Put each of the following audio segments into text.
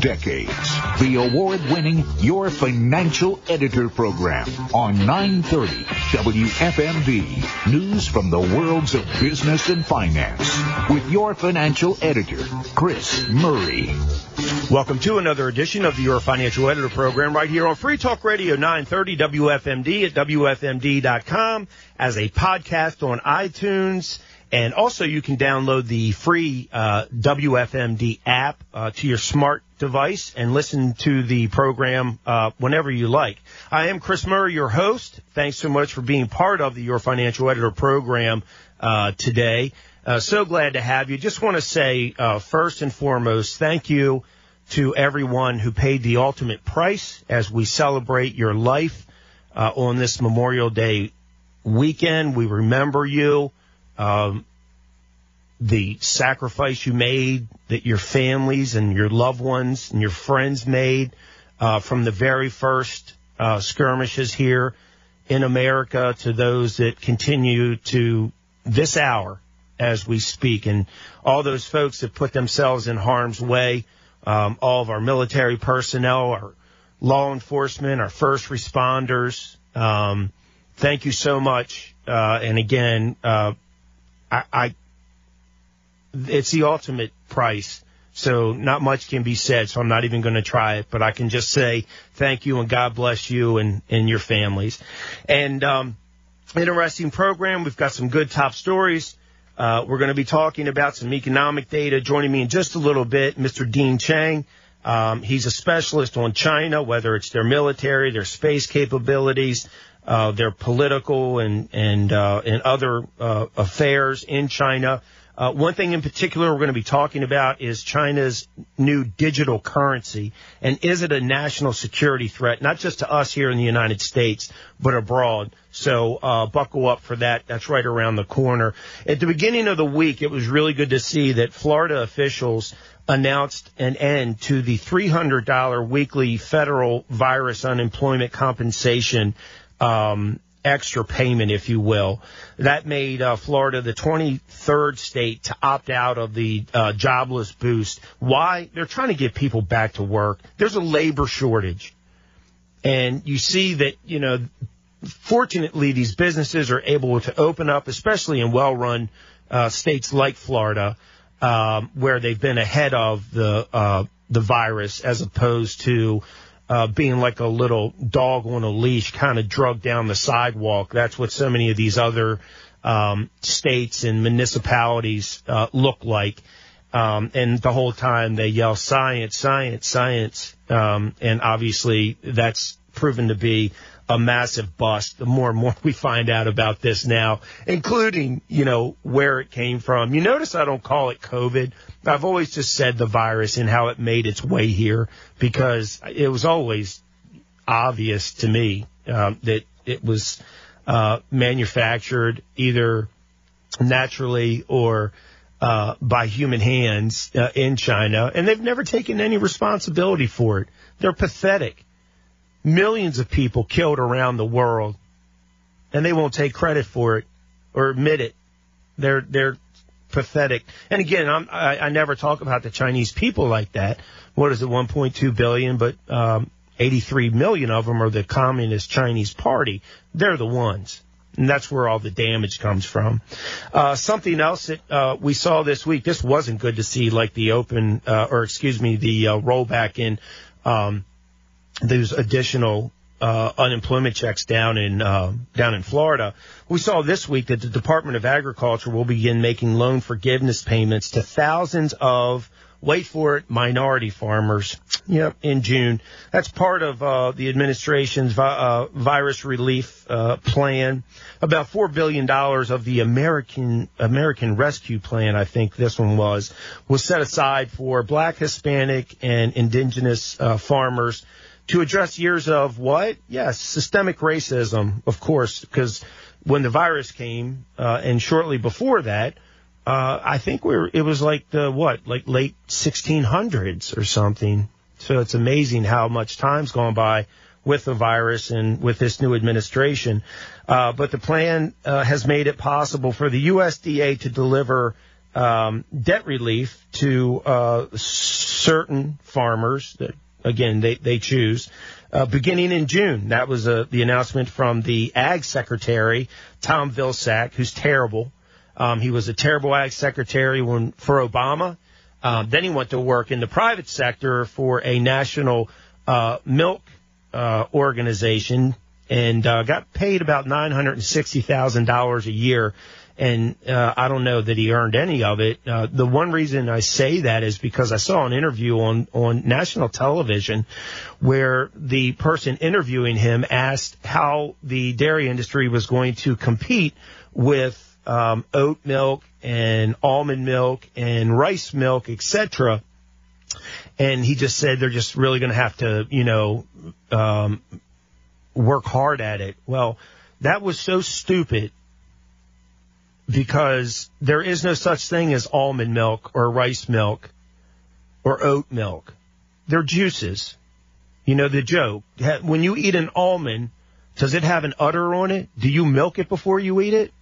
decades. The award-winning Your Financial Editor program on 930 WFMD. News from the worlds of business and finance with your financial editor, Chris Murray. Welcome to another edition of the Your Financial Editor program right here on Free Talk Radio 930 WFMD at WFMD.com as a podcast on iTunes and also, you can download the free uh, WFMD app uh, to your smart device and listen to the program uh, whenever you like. I am Chris Murray, your host. Thanks so much for being part of the Your Financial Editor program uh, today. Uh, so glad to have you. Just want to say, uh, first and foremost, thank you to everyone who paid the ultimate price as we celebrate your life on this Memorial Day weekend. We remember you um, the sacrifice you made, that your families and your loved ones and your friends made uh, from the very first uh, skirmishes here in America to those that continue to this hour as we speak, and all those folks that put themselves in harm's way, um, all of our military personnel, our law enforcement, our first responders. Um, thank you so much. Uh, and again, uh, I, I it's the ultimate price. So not much can be said, so I'm not even going to try it, but I can just say thank you and God bless you and, and your families. And, um, interesting program. We've got some good top stories. Uh, we're going to be talking about some economic data. Joining me in just a little bit, Mr. Dean Cheng. Um, he's a specialist on China, whether it's their military, their space capabilities, uh, their political and and uh, and other uh, affairs in China. Uh, one thing in particular we're going to be talking about is China's new digital currency, and is it a national security threat, not just to us here in the United States, but abroad? So uh, buckle up for that. That's right around the corner. At the beginning of the week, it was really good to see that Florida officials announced an end to the $300 weekly federal virus unemployment compensation um, extra payment, if you will. That made uh, Florida the 23rd state to opt out of the uh, jobless boost. Why? They're trying to get people back to work. There's a labor shortage. And you see that, you know, fortunately, these businesses are able to open up, especially in well run uh, states like Florida, um, where they've been ahead of the, uh, the virus as opposed to uh, being like a little dog on a leash, kind of drugged down the sidewalk. That's what so many of these other um, states and municipalities uh, look like. Um, and the whole time they yell science, science, science. Um, and obviously that's proven to be a massive bust. The more and more we find out about this now, including, you know, where it came from. You notice I don't call it COVID. I've always just said the virus and how it made its way here because it was always obvious to me um, that it was uh, manufactured either naturally or uh, by human hands uh, in China, and they've never taken any responsibility for it. They're pathetic. Millions of people killed around the world, and they won't take credit for it or admit it. They're they're pathetic. And again, I'm, I, I never talk about the Chinese people like that. What is it, 1.2 billion? But um, 83 million of them are the Communist Chinese Party. They're the ones. And that's where all the damage comes from. Uh, something else that uh, we saw this week, this wasn't good to see, like the open, uh, or excuse me, the uh, rollback in um, those additional uh, unemployment checks down in uh, down in Florida. We saw this week that the Department of Agriculture will begin making loan forgiveness payments to thousands of wait for it minority farmers. Yep, in June. That's part of uh, the administration's vi- uh, virus relief uh, plan. About four billion dollars of the American American Rescue Plan, I think this one was, was set aside for Black, Hispanic, and Indigenous uh, farmers to address years of what? Yes, systemic racism, of course, because when the virus came, uh, and shortly before that, uh, I think we are it was like the, what, like late 1600s or something. So it's amazing how much time's gone by with the virus and with this new administration. Uh, but the plan uh, has made it possible for the USDA to deliver um, debt relief to uh, certain farmers that, again, they, they choose. Uh, beginning in June, that was uh, the announcement from the Ag Secretary, Tom Vilsack, who's terrible. Um, he was a terrible Ag Secretary when, for Obama. Um, then he went to work in the private sector for a national uh, milk uh, organization and uh, got paid about nine hundred and sixty thousand dollars a year. And uh, I don't know that he earned any of it. Uh, the one reason I say that is because I saw an interview on on national television where the person interviewing him asked how the dairy industry was going to compete with um, oat milk and almond milk and rice milk, etc. And he just said they're just really going to have to, you know, um, work hard at it. Well, that was so stupid because there is no such thing as almond milk or rice milk or oat milk. They're juices. You know the joke. When you eat an almond, does it have an udder on it? Do you milk it before you eat it?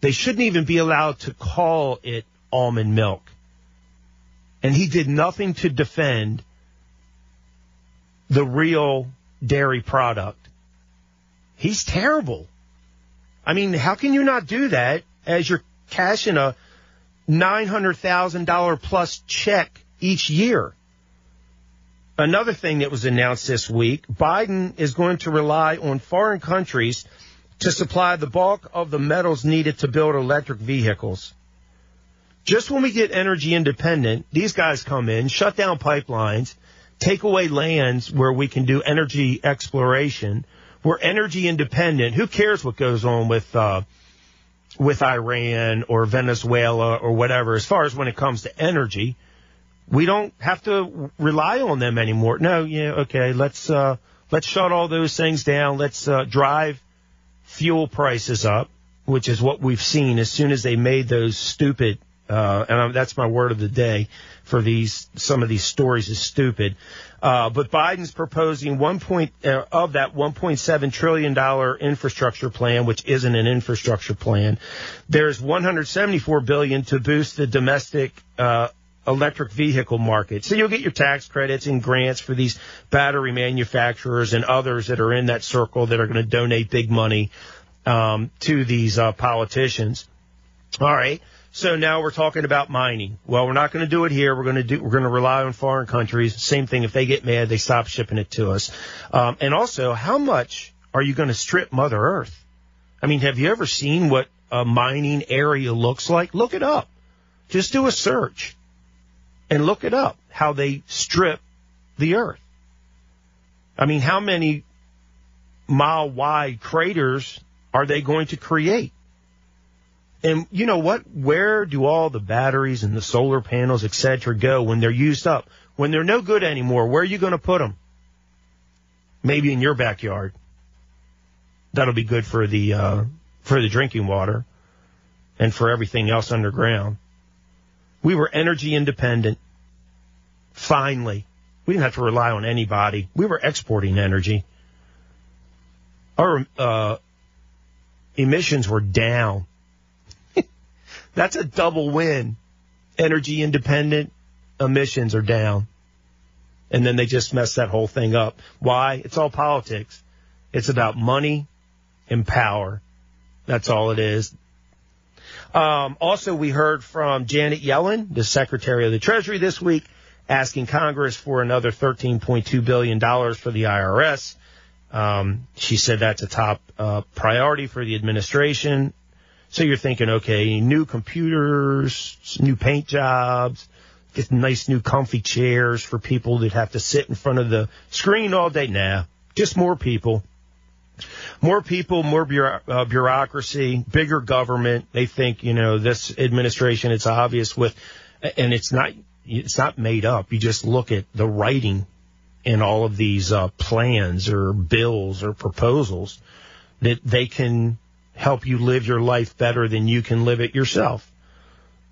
They shouldn't even be allowed to call it almond milk. And he did nothing to defend the real dairy product. He's terrible. I mean, how can you not do that as you're cashing a $900,000 plus check each year? Another thing that was announced this week, Biden is going to rely on foreign countries to supply the bulk of the metals needed to build electric vehicles. Just when we get energy independent, these guys come in, shut down pipelines, take away lands where we can do energy exploration. We're energy independent. Who cares what goes on with uh, with Iran or Venezuela or whatever? As far as when it comes to energy, we don't have to rely on them anymore. No, yeah, okay. Let's uh, let's shut all those things down. Let's uh, drive fuel prices up, which is what we've seen as soon as they made those stupid uh, and that's my word of the day for these, some of these stories is stupid. Uh, but Biden's proposing one point, uh, of that $1.7 trillion infrastructure plan, which isn't an infrastructure plan. There's 174 billion to boost the domestic, uh, electric vehicle market. So you'll get your tax credits and grants for these battery manufacturers and others that are in that circle that are going to donate big money, um, to these, uh, politicians. All right. So now we're talking about mining. Well, we're not going to do it here. We're going to do, we're going to rely on foreign countries. Same thing. If they get mad, they stop shipping it to us. Um, and also, how much are you going to strip Mother Earth? I mean, have you ever seen what a mining area looks like? Look it up. Just do a search and look it up how they strip the earth. I mean, how many mile wide craters are they going to create? And you know what? Where do all the batteries and the solar panels, et cetera, go when they're used up? When they're no good anymore, where are you going to put them? Maybe in your backyard. That'll be good for the uh, for the drinking water and for everything else underground. We were energy independent. Finally, we didn't have to rely on anybody. We were exporting energy. Our uh, emissions were down that's a double win. Energy independent, emissions are down. And then they just mess that whole thing up. Why? It's all politics. It's about money and power. That's all it is. Um, also, we heard from Janet Yellen, the Secretary of the Treasury this week, asking Congress for another $13.2 billion for the IRS. Um, she said that's a top uh, priority for the administration. So you're thinking, okay, new computers, new paint jobs, get nice new comfy chairs for people that have to sit in front of the screen all day. Nah, just more people. More people, more bureau- uh, bureaucracy, bigger government. They think, you know, this administration, it's obvious with, and it's not, it's not made up. You just look at the writing in all of these uh, plans or bills or proposals that they can help you live your life better than you can live it yourself.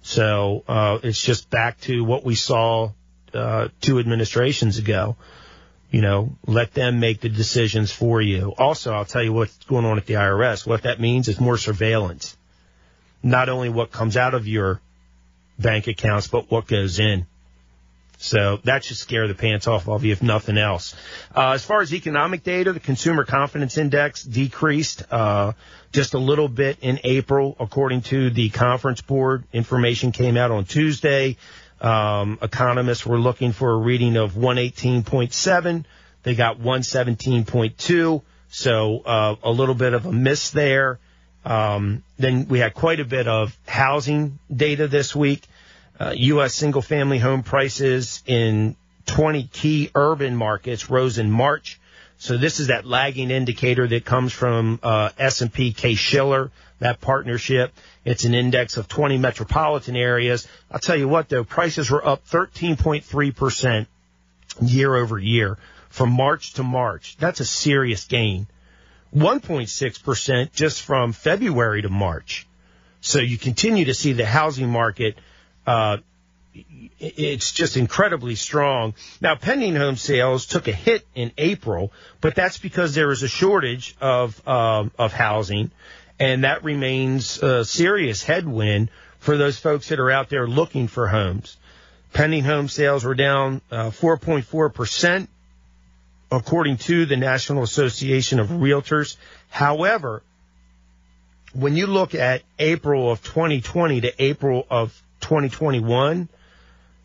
So uh, it's just back to what we saw uh, two administrations ago. You know, let them make the decisions for you. Also, I'll tell you what's going on at the IRS. What that means is more surveillance. Not only what comes out of your bank accounts, but what goes in. So that should scare the pants off of you, if nothing else. Uh, as far as economic data, the consumer confidence index decreased uh, just a little bit in April, according to the conference board. Information came out on Tuesday. Um, economists were looking for a reading of 118.7. They got 117.2. So uh, a little bit of a miss there. Um, then we had quite a bit of housing data this week. Uh, U.S. single family home prices in 20 key urban markets rose in March. So this is that lagging indicator that comes from uh, S&P Case-Shiller, that partnership. It's an index of 20 metropolitan areas. I'll tell you what though, prices were up 13.3% year over year from March to March. That's a serious gain. 1.6% just from February to March. So you continue to see the housing market uh, it's just incredibly strong. Now, pending home sales took a hit in April, but that's because there is a shortage of uh, of housing, and that remains a serious headwind for those folks that are out there looking for homes. Pending home sales were down uh, 4.4 percent, according to the National Association of Realtors. However, when you look at April of 2020 to April of 2021,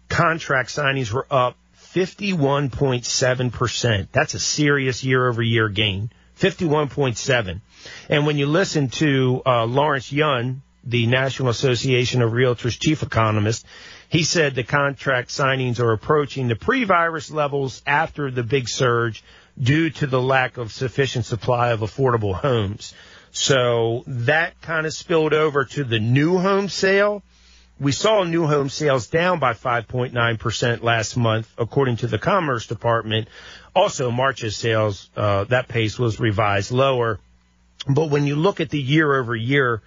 contract signings were up 51.7%. That's a serious year over year gain. 51.7. And when you listen to uh, Lawrence Yun, the National Association of Realtors chief economist, he said the contract signings are approaching the pre-virus levels after the big surge due to the lack of sufficient supply of affordable homes. So that kind of spilled over to the new home sale we saw new home sales down by 5.9% last month, according to the Commerce Department. Also, March's sales, uh, that pace was revised lower. But when you look at the year over year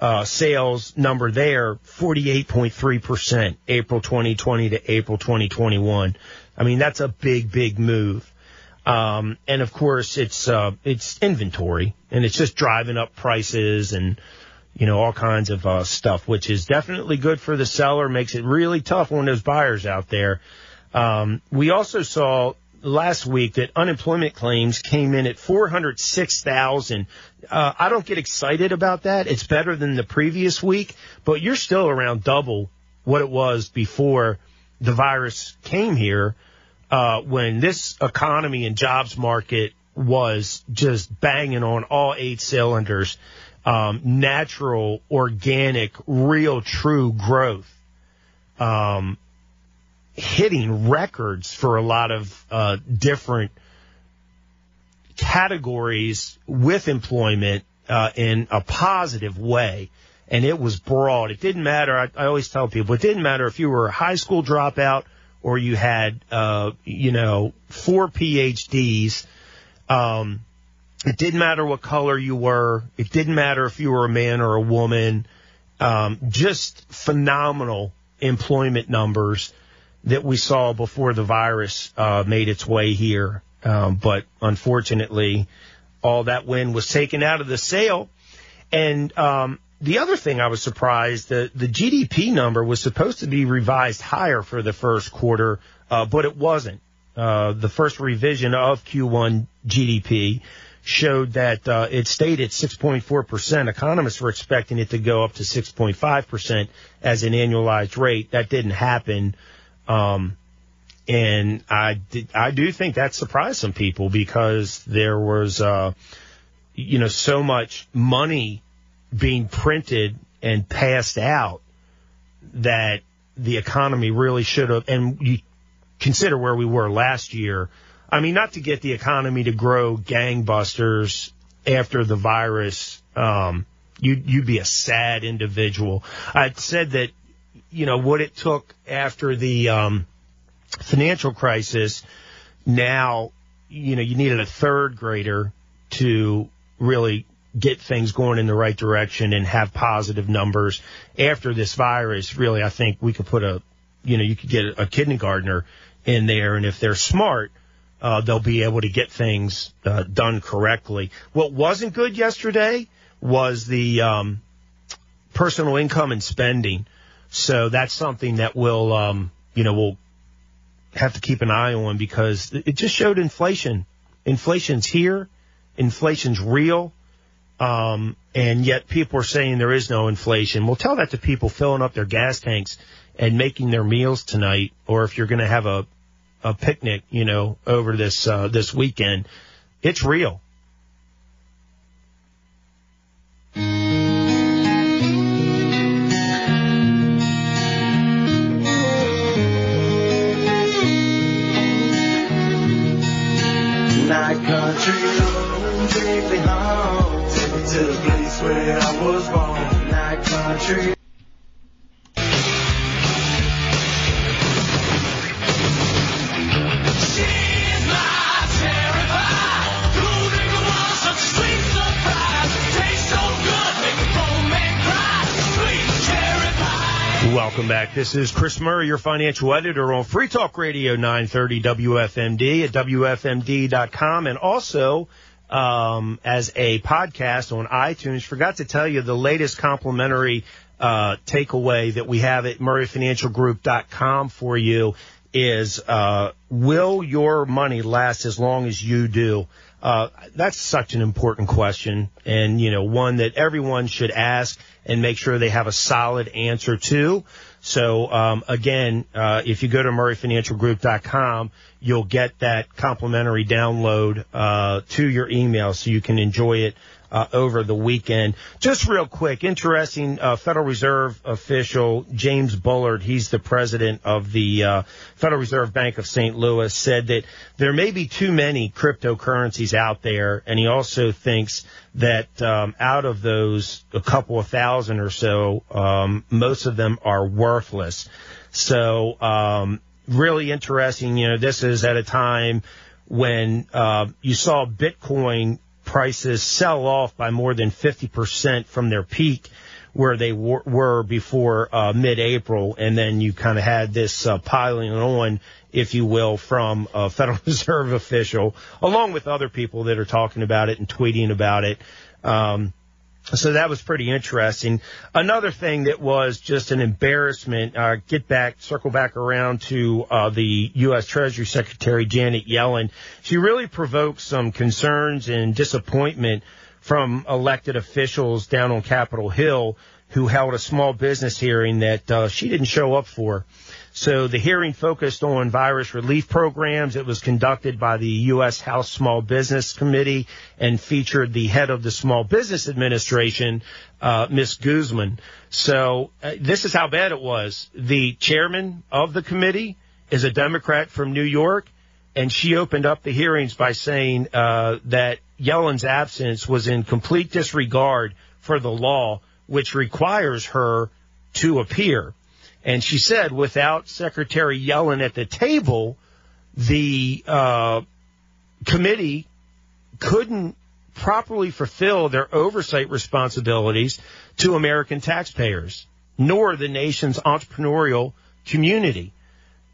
uh, sales number there, 48.3%, April 2020 to April 2021. I mean, that's a big, big move. Um, and of course, it's, uh, it's inventory and it's just driving up prices and, you know, all kinds of uh, stuff, which is definitely good for the seller, makes it really tough when those buyers out there. Um, we also saw last week that unemployment claims came in at 406,000. Uh, I don't get excited about that. It's better than the previous week, but you're still around double what it was before the virus came here, uh, when this economy and jobs market was just banging on all eight cylinders um, natural, organic, real, true growth, um, hitting records for a lot of uh, different categories with employment uh, in a positive way. And it was broad. It didn't matter. I, I, always tell people it didn't matter if you were a high school dropout or you had, uh, you know, four PhDs. Um, it didn't matter what color you were. It didn't matter if you were a man or a woman. Um, just phenomenal employment numbers that we saw before the virus uh, made its way here. Um, but unfortunately, all that wind was taken out of the sail. And um, the other thing I was surprised the the GDP number was supposed to be revised higher for the first quarter, uh, but it wasn't. Uh, the first revision of Q1 GDP showed that uh, it stayed at 6.4%. Economists were expecting it to go up to 6.5% as an annualized rate. That didn't happen. Um, and I, did, I do think that surprised some people because there was, uh, you know, so much money being printed and passed out that the economy really should have, and you consider where we were last year, I mean, not to get the economy to grow gangbusters after the virus, um, you, you'd be a sad individual. I said that, you know, what it took after the, um, financial crisis, now, you know, you needed a third grader to really get things going in the right direction and have positive numbers. After this virus, really, I think we could put a, you know, you could get a kindergartner in there, and if they're smart, uh, they'll be able to get things uh, done correctly. What wasn't good yesterday was the um, personal income and spending. So that's something that will, um, you know, we'll have to keep an eye on because it just showed inflation. Inflation's here. Inflation's real. Um, and yet people are saying there is no inflation. We'll tell that to people filling up their gas tanks and making their meals tonight, or if you're going to have a, a picnic, you know, over this, uh, this weekend. It's real. Country, take me home, take me to the place where I was born. Night country. Welcome back. This is Chris Murray, your financial editor on Free Talk Radio 930 WFMD at WFMD.com and also um, as a podcast on iTunes. Forgot to tell you the latest complimentary uh, takeaway that we have at MurrayFinancialGroup.com for you is uh, Will your money last as long as you do? Uh, that's such an important question and, you know, one that everyone should ask and make sure they have a solid answer to. So, um, again, uh, if you go to murrayfinancialgroup.com, you'll get that complimentary download, uh, to your email so you can enjoy it uh, over the weekend. Just real quick, interesting uh, Federal Reserve official James Bullard, he's the president of the uh, Federal Reserve Bank of St. Louis, said that there may be too many cryptocurrencies out there, and he also thinks that um, out of those, a couple of thousand or so, um, most of them are worthless. So, um, really interesting. You know, this is at a time when uh, you saw Bitcoin prices sell off by more than 50% from their peak where they were, before uh, mid-April, and then you kind of had this uh, piling on, if you will, from a Federal Reserve official, along with other people that are talking about it and tweeting about it. Um, so that was pretty interesting. Another thing that was just an embarrassment, uh, get back, circle back around to, uh, the U.S. Treasury Secretary Janet Yellen. She really provoked some concerns and disappointment from elected officials down on Capitol Hill who held a small business hearing that, uh, she didn't show up for. So the hearing focused on virus relief programs. It was conducted by the U.S. House Small Business Committee and featured the head of the Small Business Administration, uh, Ms. Guzman. So uh, this is how bad it was. The chairman of the committee is a Democrat from New York, and she opened up the hearings by saying uh, that Yellen's absence was in complete disregard for the law, which requires her to appear. And she said, without Secretary Yellen at the table, the uh, committee couldn't properly fulfill their oversight responsibilities to American taxpayers, nor the nation's entrepreneurial community.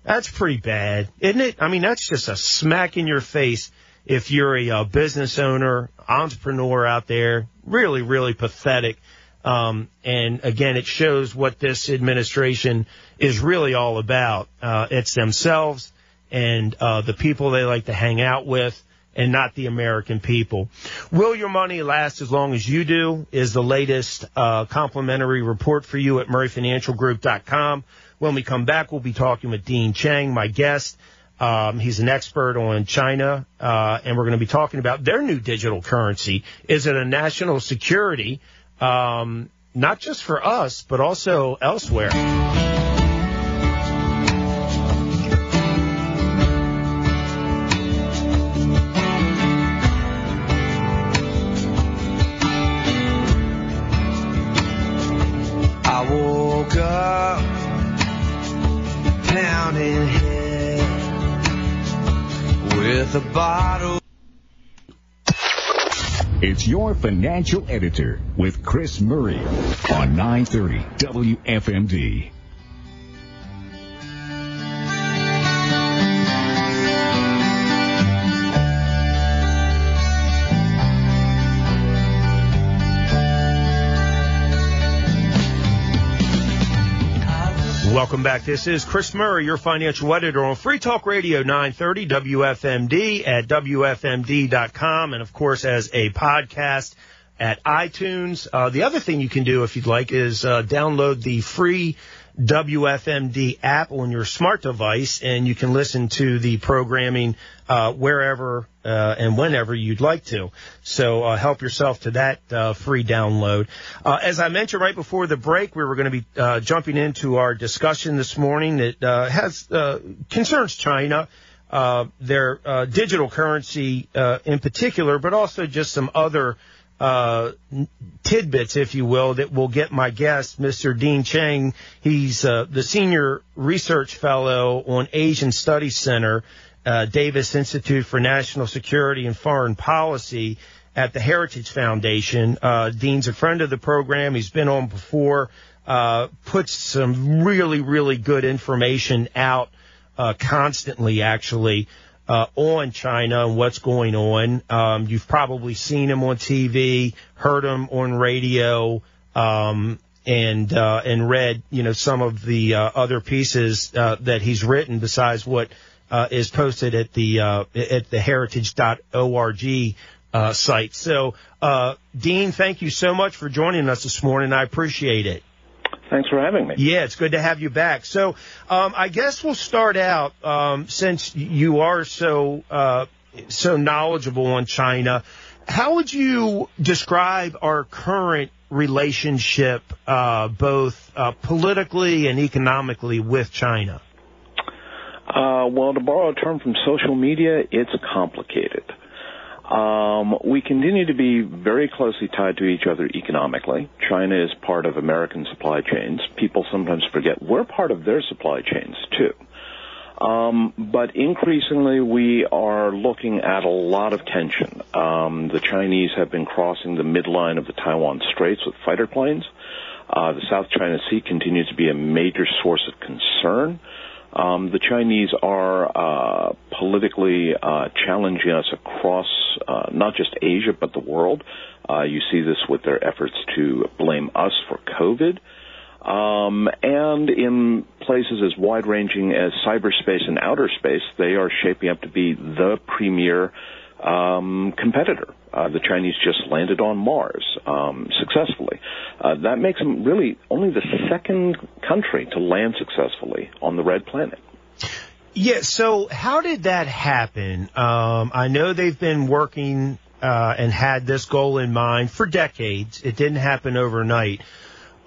That's pretty bad, isn't it? I mean, that's just a smack in your face if you're a, a business owner, entrepreneur out there. Really, really pathetic um, and again, it shows what this administration is really all about. Uh, it's themselves and uh, the people they like to hang out with and not the American people. Will your money last as long as you do is the latest uh, complimentary report for you at murrayfinancialgroup.com. When we come back, we'll be talking with Dean Cheng, my guest. Um, he's an expert on China, uh, and we're going to be talking about their new digital currency. Is it a national security? Um, not just for us, but also elsewhere. With a bottle. It's your financial editor with Chris Murray on 930 WFMD. Welcome back. This is Chris Murray, your financial editor on Free Talk Radio 930 WFMD at WFMD.com and of course as a podcast at iTunes. Uh, the other thing you can do if you'd like is uh, download the free WFMD app on your smart device, and you can listen to the programming uh, wherever uh, and whenever you'd like to. So uh, help yourself to that uh, free download. Uh, as I mentioned right before the break, we were going to be uh, jumping into our discussion this morning that has concerns China. their digital currency in particular, but also just some other uh, tidbits, if you will, that will get my guest, Mr. Dean Cheng. He's uh, the senior research fellow on Asian Studies Center, uh, Davis Institute for National Security and Foreign Policy at the Heritage Foundation. Uh, Dean's a friend of the program. He's been on before. Uh, puts some really, really good information out uh, constantly, actually uh, on China and what's going on. Um, you've probably seen him on TV, heard him on radio, um, and uh, and read you know some of the uh, other pieces uh, that he's written besides what uh, is posted at the uh, at the heritage.org uh, site. So, uh, Dean, thank you so much for joining us this morning. I appreciate it. Thanks for having me. Yeah, it's good to have you back. So, um, I guess we'll start out um, since you are so uh, so knowledgeable on China. How would you describe our current relationship, uh, both uh, politically and economically, with China? Uh, well, to borrow a term from social media, it's complicated. Um, we continue to be very closely tied to each other economically. China is part of American supply chains. People sometimes forget we're part of their supply chains too. Um, but increasingly, we are looking at a lot of tension. Um, the Chinese have been crossing the midline of the Taiwan Straits with fighter planes. Uh, the South China Sea continues to be a major source of concern. Um, the Chinese are uh, politically uh, challenging us across uh, not just Asia but the world. Uh, you see this with their efforts to blame us for COVID. Um, and in places as wide ranging as cyberspace and outer space, they are shaping up to be the premier um, competitor. Uh, the Chinese just landed on Mars um, successfully. Uh, that makes them really only the second country to land successfully on the red planet. Yeah. So how did that happen? Um, I know they've been working uh, and had this goal in mind for decades. It didn't happen overnight.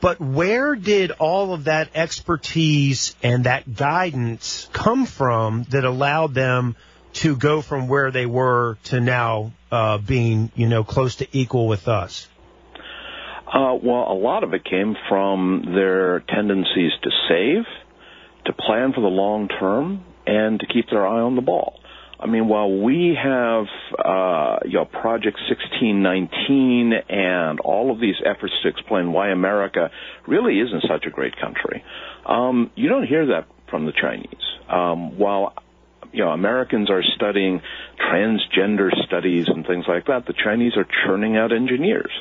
But where did all of that expertise and that guidance come from that allowed them to go from where they were to now uh, being, you know, close to equal with us? Uh, well, a lot of it came from their tendencies to save, to plan for the long term, and to keep their eye on the ball. I mean, while we have, uh, you know, Project 1619 and all of these efforts to explain why America really isn't such a great country, um, you don't hear that from the Chinese. Um, while you know, Americans are studying transgender studies and things like that. The Chinese are churning out engineers.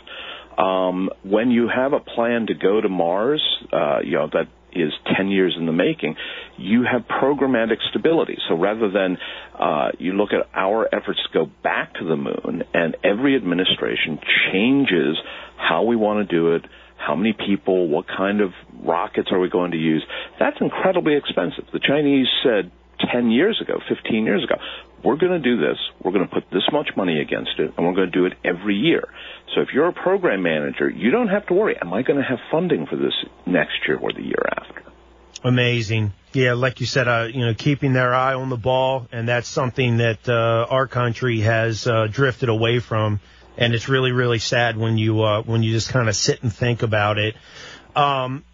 Um, when you have a plan to go to Mars, uh, you know, that is 10 years in the making, you have programmatic stability. So rather than uh, you look at our efforts to go back to the moon, and every administration changes how we want to do it, how many people, what kind of rockets are we going to use, that's incredibly expensive. The Chinese said 10 years ago, 15 years ago, we're going to do this, we're going to put this much money against it, and we're going to do it every year. So if you're a program manager, you don't have to worry, am I going to have funding for this next year or the year after? Amazing. Yeah, like you said, uh, you know, keeping their eye on the ball, and that's something that uh, our country has uh, drifted away from, and it's really, really sad when you uh, when you just kind of sit and think about it. Um,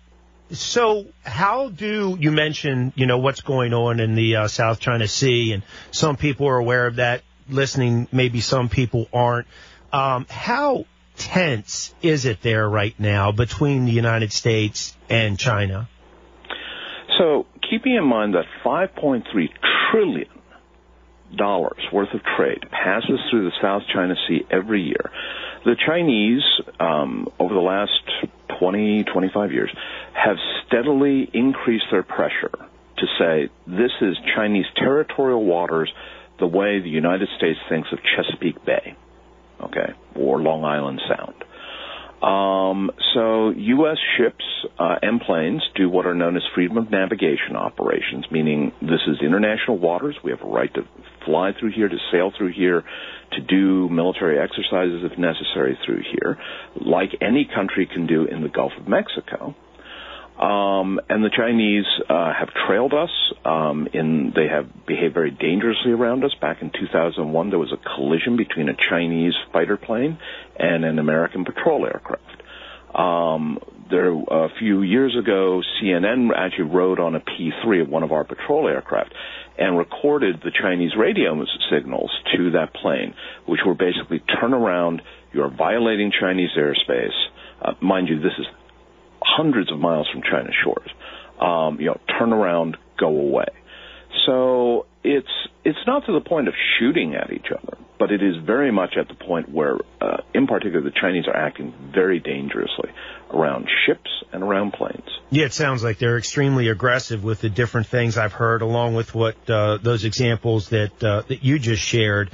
so, how do you mention, you know, what's going on in the uh, South China Sea, and some people are aware of that. Listening, maybe some people aren't. Um, how tense is it there right now between the United States and China? So, keeping in mind that 5.3 trillion dollars worth of trade passes through the South China Sea every year. The Chinese, um, over the last 20, 25 years, have steadily increased their pressure to say this is Chinese territorial waters the way the United States thinks of Chesapeake Bay, okay, or Long Island Sound. Um, so U.S. ships uh, and planes do what are known as freedom of navigation operations, meaning this is international waters. We have a right to fly through here, to sail through here, to do military exercises if necessary through here, like any country can do in the Gulf of Mexico. Um, and the Chinese uh, have trailed us. Um, in they have behaved very dangerously around us. Back in 2001, there was a collision between a Chinese fighter plane and an American patrol aircraft. Um, there, a few years ago, CNN actually rode on a P-3 of one of our patrol aircraft and recorded the Chinese radio signals to that plane, which were basically turn around, you're violating Chinese airspace. Uh, mind you, this is hundreds of miles from China shores. Um, you know, turn around, go away. So it's it's not to the point of shooting at each other, but it is very much at the point where, uh, in particular, the Chinese are acting very dangerously around ships and around planes. Yeah, it sounds like they're extremely aggressive with the different things I've heard, along with what uh, those examples that uh, that you just shared.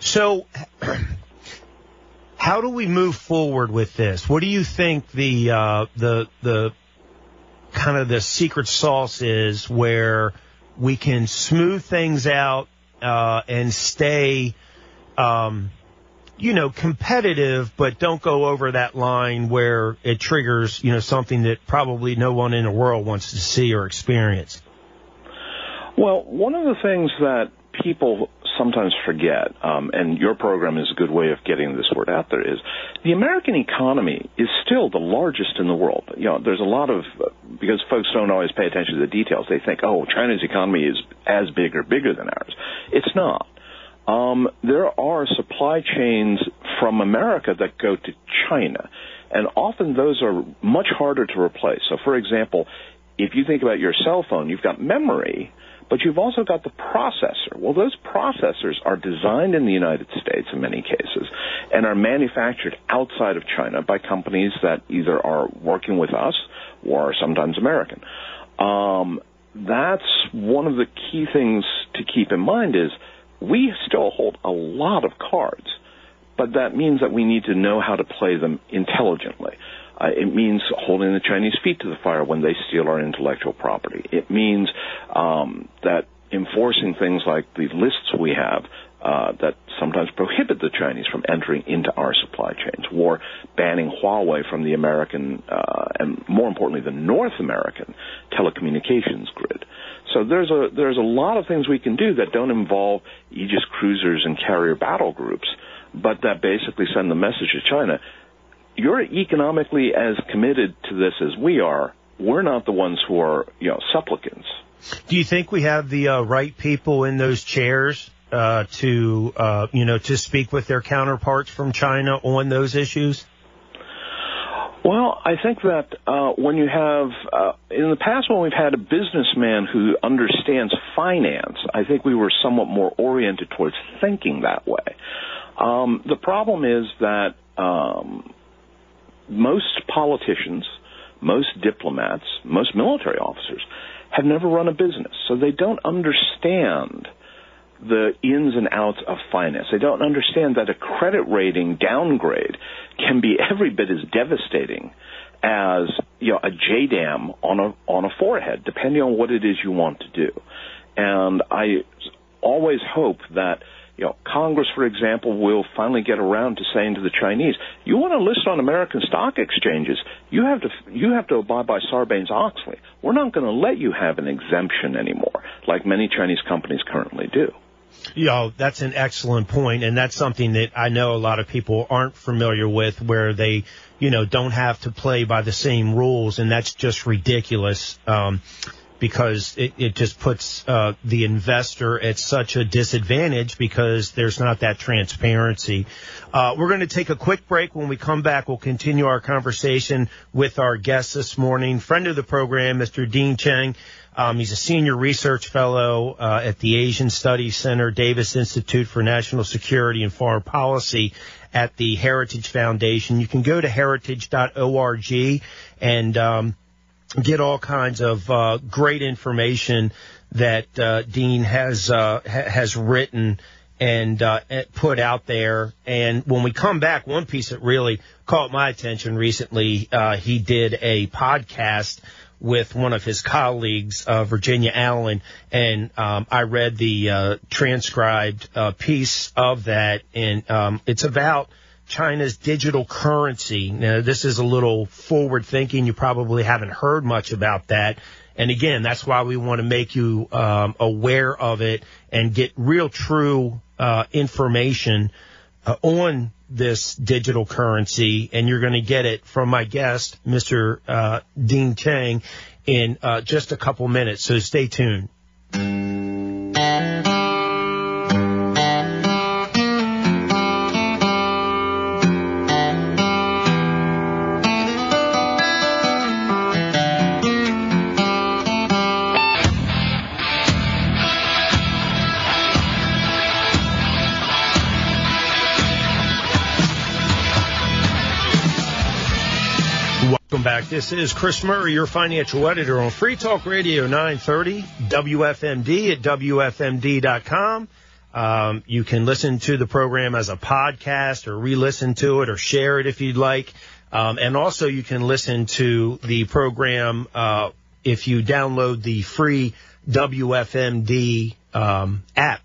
So. How do we move forward with this? What do you think the uh, the the kind of the secret sauce is where we can smooth things out uh, and stay, um, you know, competitive, but don't go over that line where it triggers, you know, something that probably no one in the world wants to see or experience. Well, one of the things that people sometimes forget, um, and your program is a good way of getting this word out there, is the American economy is still the largest in the world. You know, there's a lot of, because folks don't always pay attention to the details, they think, oh, China's economy is as big or bigger than ours. It's not. Um, there are supply chains from America that go to China, and often those are much harder to replace. So, for example, if you think about your cell phone, you've got memory, but you've also got the processor. Well, those processors are designed in the United States in many cases and are manufactured outside of China by companies that either are working with us or are sometimes American. Um, that's one of the key things to keep in mind is we still hold a lot of cards, but that means that we need to know how to play them intelligently. Uh, it means holding the Chinese feet to the fire when they steal our intellectual property. It means um, that enforcing things like the lists we have uh, that sometimes prohibit the Chinese from entering into our supply chains, or banning Huawei from the American uh, and more importantly the North American telecommunications grid. So there's a there's a lot of things we can do that don't involve Aegis cruisers and carrier battle groups, but that basically send the message to China: you're economically as committed to this as we are. We're not the ones who are, you know, supplicants. Do you think we have the uh, right people in those chairs uh, to, uh, you know, to speak with their counterparts from China on those issues? Well, I think that uh, when you have, uh, in the past, when we've had a businessman who understands finance, I think we were somewhat more oriented towards thinking that way. Um, the problem is that um, most politicians, most diplomats, most military officers have never run a business, so they don't understand the ins and outs of finance. They don't understand that a credit rating downgrade can be every bit as devastating as you know a JDAM on a on a forehead, depending on what it is you want to do. And I always hope that you know, Congress, for example, will finally get around to saying to the Chinese, "You want to list on American stock exchanges? You have to you have to abide by Sarbanes-Oxley. We're not going to let you have an exemption anymore, like many Chinese companies currently do." You know, that's an excellent point, and that's something that I know a lot of people aren't familiar with, where they, you know, don't have to play by the same rules, and that's just ridiculous. Um, because it, it just puts uh, the investor at such a disadvantage because there's not that transparency. Uh, we're going to take a quick break. When we come back, we'll continue our conversation with our guest this morning, friend of the program, Mr. Dean Cheng. Um, he's a senior research fellow uh, at the Asian Studies Center, Davis Institute for National Security and Foreign Policy at the Heritage Foundation. You can go to heritage.org and um, get all kinds of uh, great information that uh, Dean has uh, ha- has written and uh, put out there. And when we come back, one piece that really caught my attention recently, uh, he did a podcast with one of his colleagues, uh, Virginia Allen, and um, I read the transcribed piece of that, and um, it's about China's digital currency. Now, this is a little forward thinking. You probably haven't heard much about that. And again, that's why we want to make you um, aware of it and get real, true uh, information uh, on this digital currency, and you're going to get it from my guest, Mr. Uh, Dean Cheng, in uh, just a couple minutes. So stay tuned. Back. This is Chris Murray, your financial editor on Free Talk Radio 930 WFMD at WFMD.com. Um, you can listen to the program as a podcast or re-listen to it or share it if you'd like. Um, and also you can listen to the program, uh, if you download the free WFMD, um, app.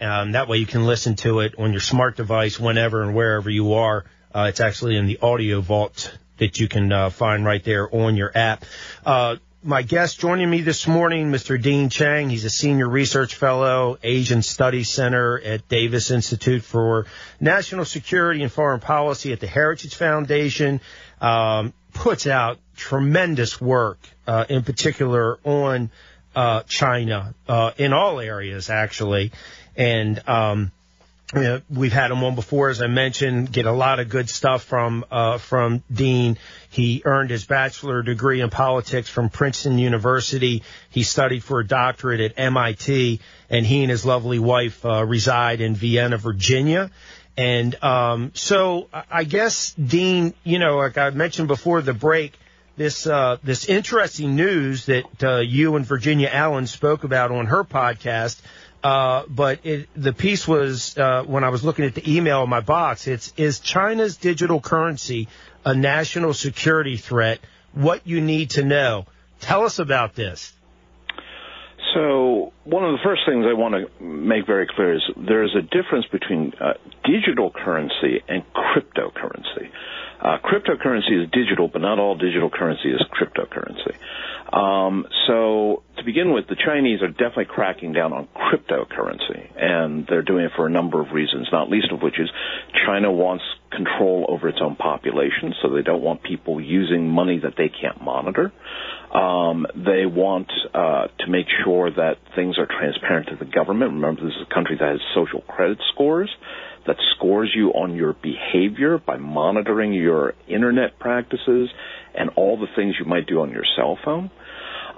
Um, that way you can listen to it on your smart device whenever and wherever you are. Uh, it's actually in the audio vault that you can uh, find right there on your app. Uh, my guest joining me this morning, Mr. Dean Cheng. He's a senior research fellow, Asian Studies Center at Davis Institute for National Security and Foreign Policy at the Heritage Foundation. Um, puts out tremendous work, uh, in particular on uh, China uh, in all areas, actually. And um, we've had him on before, as I mentioned. Get a lot of good stuff from uh, from Dean. He earned his bachelor degree in politics from Princeton University. He studied for a doctorate at MIT, and he and his lovely wife uh, reside in Vienna, Virginia. And um, so, I guess Dean, you know, like I mentioned before the break, this uh, this interesting news that uh, you and Virginia Allen spoke about on her podcast uh, but it, the piece was uh, when I was looking at the email in my box. It's is China's digital currency a national security threat? What you need to know. Tell us about this. So one of the first things I want to make very clear is there is a difference between uh, digital currency and cryptocurrency. Uh, cryptocurrency is digital, but not all digital currency is cryptocurrency. Um, so to begin with, the Chinese are definitely cracking down on cryptocurrency, and they're doing it for a number of reasons, not least of which is China wants control over its own population, so they don't want people using money that they can't monitor. Um, they want uh, to make sure that things are transparent to the government. Remember, this is a country that has social credit scores that scores you on your behavior by monitoring your internet practices and all the things you might do on your cell phone.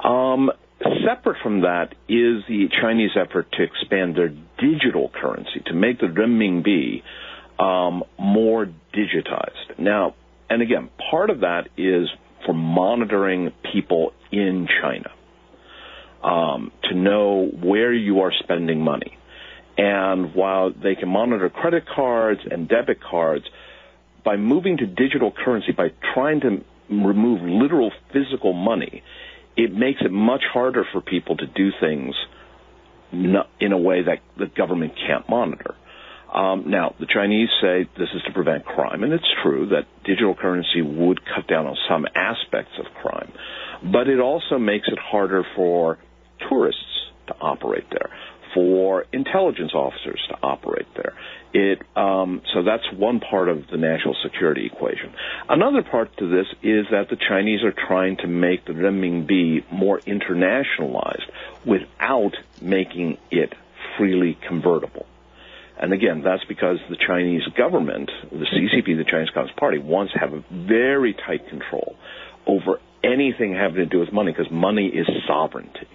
Um, separate from that is the Chinese effort to expand their digital currency to make the renminbi um, more digitized. Now, and again, part of that is for monitoring people in China um, to know where you are spending money. And while they can monitor credit cards and debit cards, by moving to digital currency, by trying to remove literal physical money, it makes it much harder for people to do things in a way that the government can't monitor. Um, now, the Chinese say this is to prevent crime, and it's true that digital currency would cut down on some aspects of crime, but it also makes it harder for tourists to operate there for intelligence officers to operate there. It um, so that's one part of the national security equation. Another part to this is that the Chinese are trying to make the renminbi more internationalized without making it freely convertible. And again, that's because the Chinese government, the CCP, the Chinese Communist Party, wants to have a very tight control over anything having to do with money because money is sovereignty.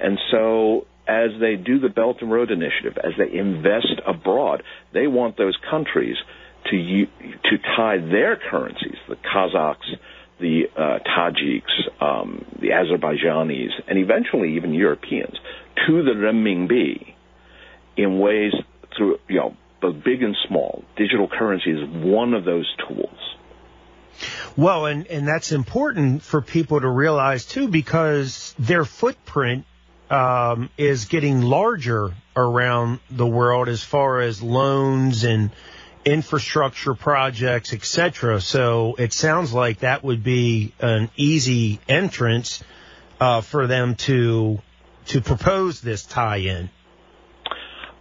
And so as they do the Belt and Road Initiative, as they invest abroad, they want those countries to to tie their currencies, the Kazakhs, the uh, Tajiks, um, the Azerbaijanis, and eventually even Europeans to the renminbi in ways through, you know, both big and small. Digital currency is one of those tools. Well, and, and that's important for people to realize too, because their footprint um, is getting larger around the world as far as loans and infrastructure projects, etc. So it sounds like that would be an easy entrance uh, for them to to propose this tie-in.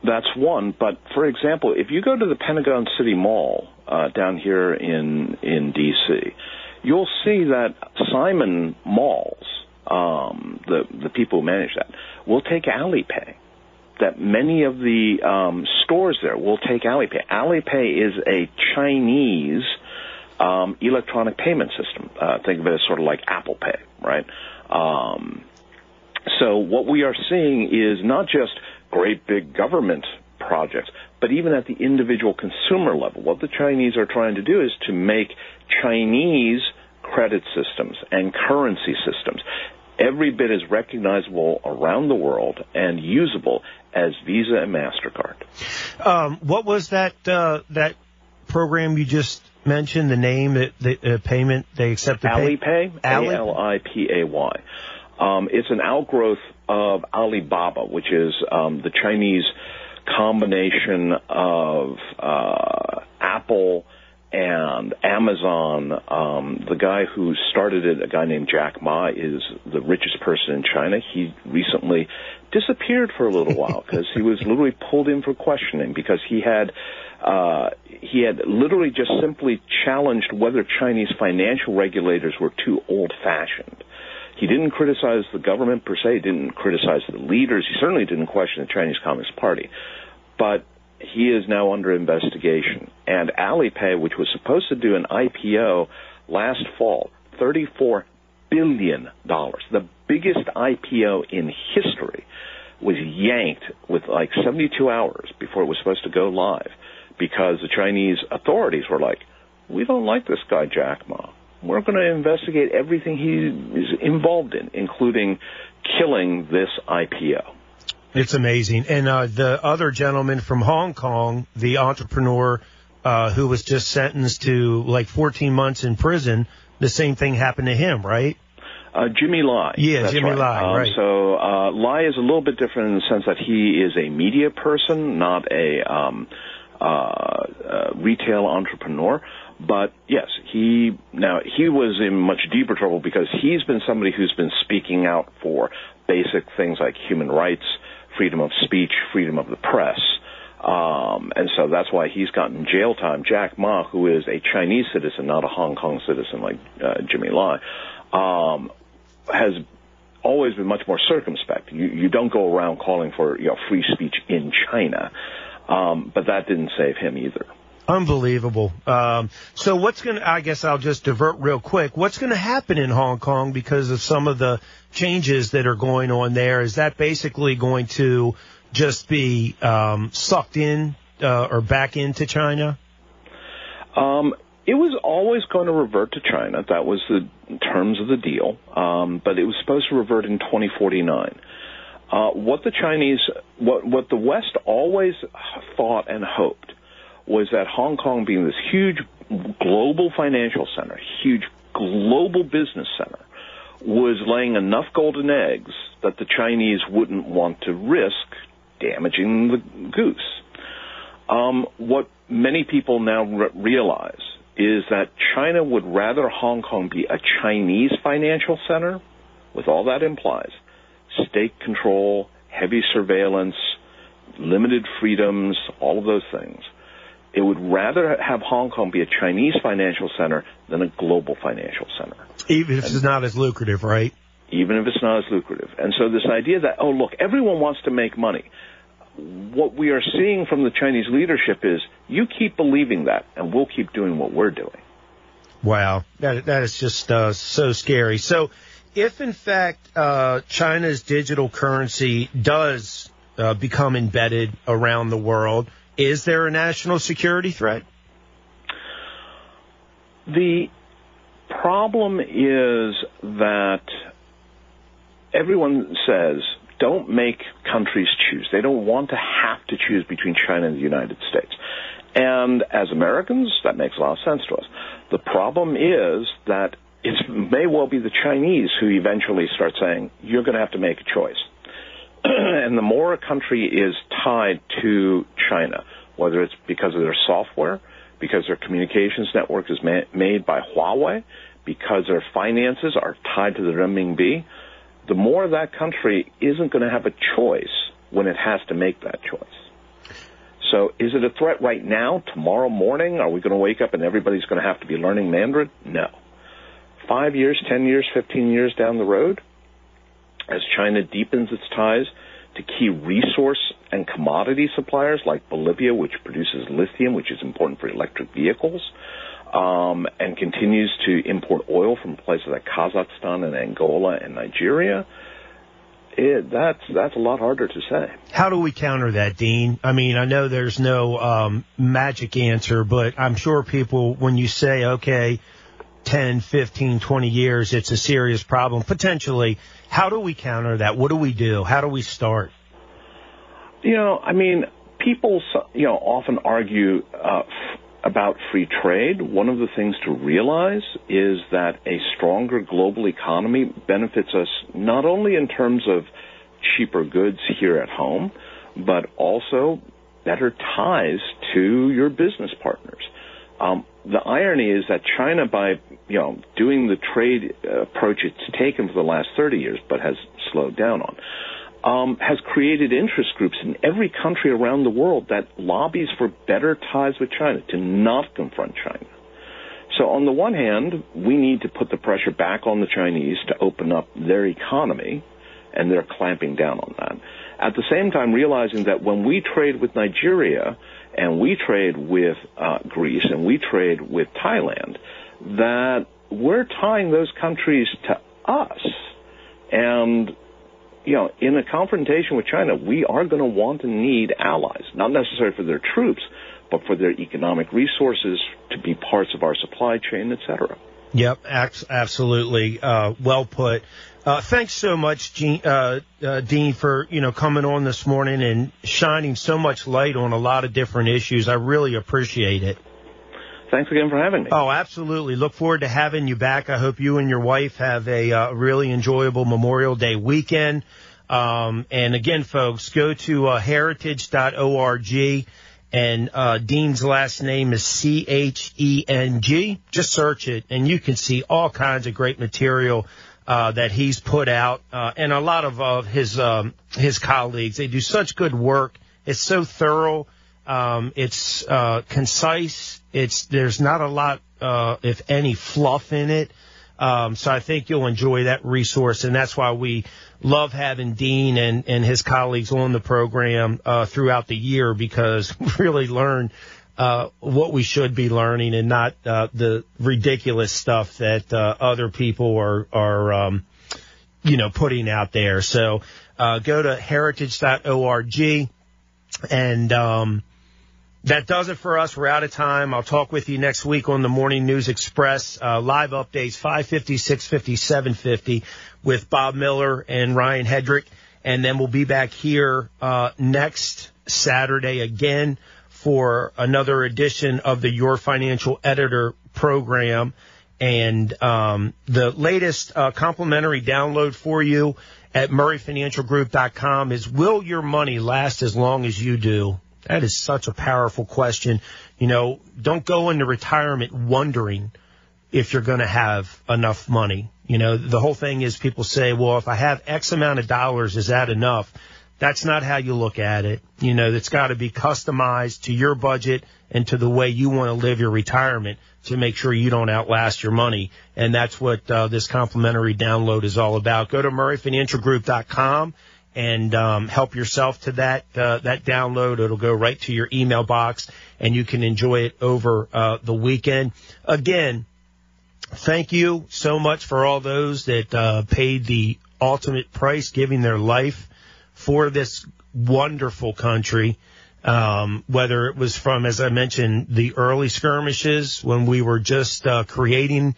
That's one, but for example, if you go to the Pentagon City Mall uh, down here in in DC, you'll see that Simon Malls, um, the the people who manage that, will take Alipay that many of the um, stores there will take Alipay. Alipay is a Chinese um, electronic payment system. Uh, think of it as sort of like Apple Pay, right? Um, so what we are seeing is not just great big government projects, but even at the individual consumer level. What the Chinese are trying to do is to make Chinese credit systems and currency systems every bit as recognizable around the world and usable as Visa and Mastercard. Um, what was that uh, that program you just mentioned? The name, the, the uh, payment they accept the Alipay, A L I P A Y. Um, it's an outgrowth of Alibaba, which is um, the Chinese combination of uh, Apple and Amazon, um, the guy who started it, a guy named Jack Ma, is the richest person in China. He recently disappeared for a little while because he was literally pulled in for questioning because he had uh, he had literally just simply challenged whether Chinese financial regulators were too old-fashioned. He didn't criticize the government per se. Didn't criticize the leaders. He certainly didn't question the Chinese Communist Party. But he is now under investigation. And Alipay, which was supposed to do an IPO last fall, $34 billion, the biggest IPO in history, was yanked with like 72 hours before it was supposed to go live because the Chinese authorities were like, we don't like this guy Jack Ma. We're going to investigate everything he is involved in, including killing this IPO. It's amazing. And uh, the other gentleman from Hong Kong, the entrepreneur uh, who was just sentenced to like 14 months in prison, the same thing happened to him, right? Uh, Jimmy Lai. Yeah, Jimmy right. Lai, um, right. So uh, Lai is a little bit different in the sense that he is a media person, not a um, uh, uh, retail entrepreneur. But yes, he now he was in much deeper trouble because he's been somebody who's been speaking out for basic things like human rights, freedom of speech, freedom of the press. Um, and so that's why he's gotten jail time. Jack Ma, who is a Chinese citizen, not a Hong Kong citizen like uh, Jimmy Lai, um, has always been much more circumspect. You, you don't go around calling for you know, free speech in China, um, but that didn't save him either. Unbelievable. Um, so what's going to, I guess I'll just divert real quick. What's going to happen in Hong Kong because of some of the changes that are going on there? Is that basically going to just be um, sucked in uh, or back into China? Um, it was always going to revert to China. That was the terms of the deal. Um, but it was supposed to revert in 2049. Uh, what the Chinese, what, what the West always thought and hoped was that Hong Kong being this huge global financial center, huge global business center, was laying enough golden eggs that the Chinese wouldn't want to risk damaging the goose. Um, what many people now re- realize is that China would rather Hong Kong be a Chinese financial center, with all that implies, state control, heavy surveillance, limited freedoms, all of those things, it would rather have Hong Kong be a Chinese financial center than a global financial center. Even if and, it's not as lucrative, right? Even if it's not as lucrative. And so this idea that, oh, look, everyone wants to make money. What we are seeing from the Chinese leadership is you keep believing that, and we'll keep doing what we're doing. Wow, that that is just uh, so scary. So, if in fact uh, China's digital currency does uh, become embedded around the world, is there a national security threat? The problem is that everyone says don't make countries choose. They don't want to have to choose between China and the United States. And as Americans, that makes a lot of sense to us. The problem is that it may well be the Chinese who eventually start saying, you're going to have to make a choice. and the more a country is tied to China, whether it's because of their software, because their communications network is ma- made by Huawei, because their finances are tied to the renminbi, the more that country isn't going to have a choice when it has to make that choice. So is it a threat right now, tomorrow morning? Are we going to wake up and everybody's going to have to be learning Mandarin? No. Five years, ten years, fifteen years down the road, as China deepens its ties to key resource and commodity suppliers like Bolivia, which produces lithium, which is important for electric vehicles, um, and continues to import oil from places like Kazakhstan and Angola and Nigeria, it, that's that's a lot harder to say. How do we counter that, Dean? I mean, I know there's no um, magic answer, but I'm sure people, when you say, okay, 10, 15, 20 years, it's a serious problem, potentially, how do we counter that? What do we do? How do we start? You know, I mean, people, you know, often argue uh, about free trade, one of the things to realize is that a stronger global economy benefits us not only in terms of cheaper goods here at home, but also better ties to your business partners. Um, the irony is that China, by you know doing the trade approach it's taken for the last 30 years, but has slowed down on, um, has created interest groups in every country around the world that lobbies for better ties with China, to not confront China. So on the one hand, we need to put the pressure back on the Chinese to open up their economy, and they're clamping down on that. At the same time, realizing that when we trade with Nigeria and we trade with uh, Greece and we trade with Thailand, that we're tying those countries to us. And you know, in a confrontation with China, we are going to want and need allies, not necessarily for their troops, but for their economic resources to be parts of our supply chain, et cetera. Yep, absolutely. Uh, well put. Uh, thanks so much, Gene, uh, uh, Dean, for you know coming on this morning and shining so much light on a lot of different issues. I really appreciate it. Thanks again for having me. Oh, absolutely. Look forward to having you back. I hope you and your wife have a uh, really enjoyable Memorial Day weekend. Um, and again, folks, go to uh, heritage.org and uh, Dean's last name is C H E N G. Just search it, and you can see all kinds of great material uh, that he's put out, uh, and a lot of his um, his colleagues. They do such good work. It's so thorough. Um, it's uh, concise. It's there's not a lot, uh, if any, fluff in it. Um, so I think you'll enjoy that resource, and that's why we love having Dean and, and his colleagues on the program uh, throughout the year because we really learn uh, what we should be learning and not uh, the ridiculous stuff that uh, other people are are um, you know putting out there. So uh, go to heritage.org and um, that does it for us. We're out of time. I'll talk with you next week on the Morning News Express. Uh, live updates 550, 650, 750 with Bob Miller and Ryan Hedrick. And then we'll be back here uh, next Saturday again for another edition of the Your Financial Editor program. And um, the latest uh, complimentary download for you at murrayfinancialgroup.com is Will Your Money Last As Long As You Do? That is such a powerful question. You know, don't go into retirement wondering if you're going to have enough money. You know, the whole thing is people say, well, if I have X amount of dollars, is that enough? That's not how you look at it. You know, it's got to be customized to your budget and to the way you want to live your retirement to make sure you don't outlast your money. And that's what uh, this complimentary download is all about. Go to murrayfinancialgroup.com and um, help yourself to that uh, that download. It'll go right to your email box, and you can enjoy it over uh, the weekend. Again, thank you so much for all those that uh, paid the ultimate price, giving their life for this wonderful country. Um, whether it was from, as I mentioned, the early skirmishes when we were just uh, creating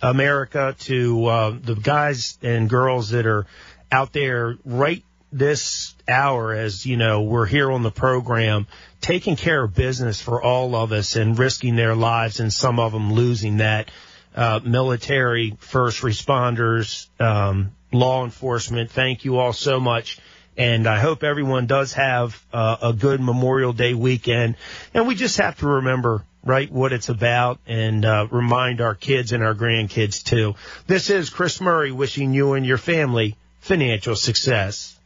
America, to uh, the guys and girls that are out there right this hour as you know we're here on the program taking care of business for all of us and risking their lives and some of them losing that uh, military first responders um, law enforcement thank you all so much and I hope everyone does have uh, a good Memorial Day weekend and we just have to remember right what it's about and uh, remind our kids and our grandkids too this is Chris Murray wishing you and your family financial success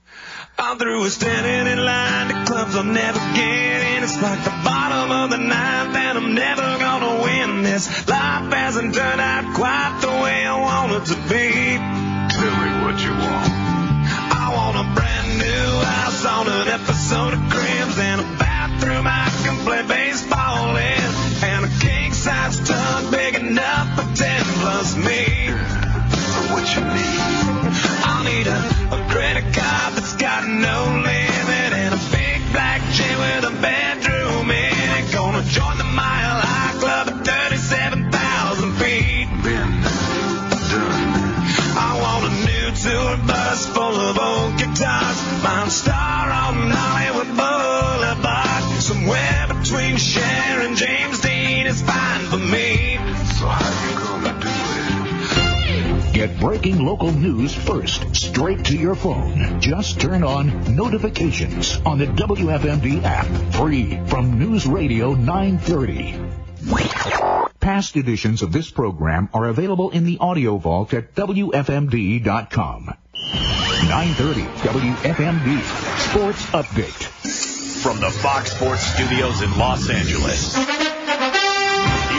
I'm through with standing in line to clubs I'll never. It's like the bottom of the ninth and I'm never gonna win this. Life hasn't turned out quite the way I to be. Breaking local news first, straight to your phone. Just turn on notifications on the WFMD app, free from News Radio 930. Past editions of this program are available in the audio vault at WFMD.com. 930 WFMD Sports Update. From the Fox Sports Studios in Los Angeles.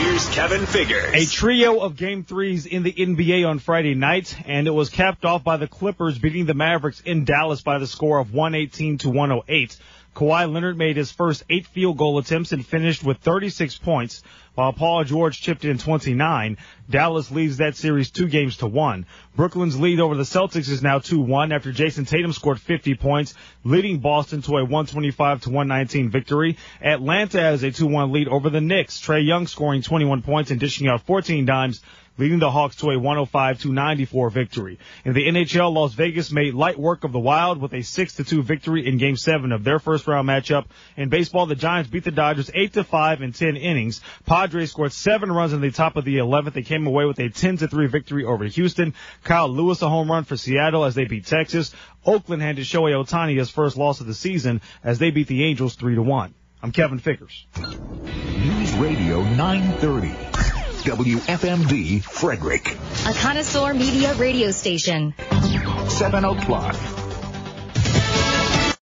Here's Kevin Figures. A trio of game threes in the NBA on Friday night, and it was capped off by the Clippers beating the Mavericks in Dallas by the score of 118 to 108. Kawhi Leonard made his first eight field goal attempts and finished with 36 points, while Paul George chipped in 29. Dallas leads that series two games to one. Brooklyn's lead over the Celtics is now 2-1 after Jayson Tatum scored 50 points, leading Boston to a 125 to 119 victory. Atlanta has a 2-1 lead over the Knicks. Trae Young scoring 21 points and dishing out 14 dimes leading the Hawks to a 105 to 94 victory. In the NHL, Las Vegas made light work of the Wild with a 6 to 2 victory in game 7 of their first round matchup. In baseball, the Giants beat the Dodgers 8 to 5 in 10 innings. Padres scored 7 runs in the top of the 11th. They came away with a 10 to 3 victory over Houston. Kyle Lewis a home run for Seattle as they beat Texas. Oakland handed Shohei Ohtani his first loss of the season as they beat the Angels 3 to 1. I'm Kevin Figures. News Radio 930. WFMD Frederick. A connoisseur media radio station. 7 o'clock.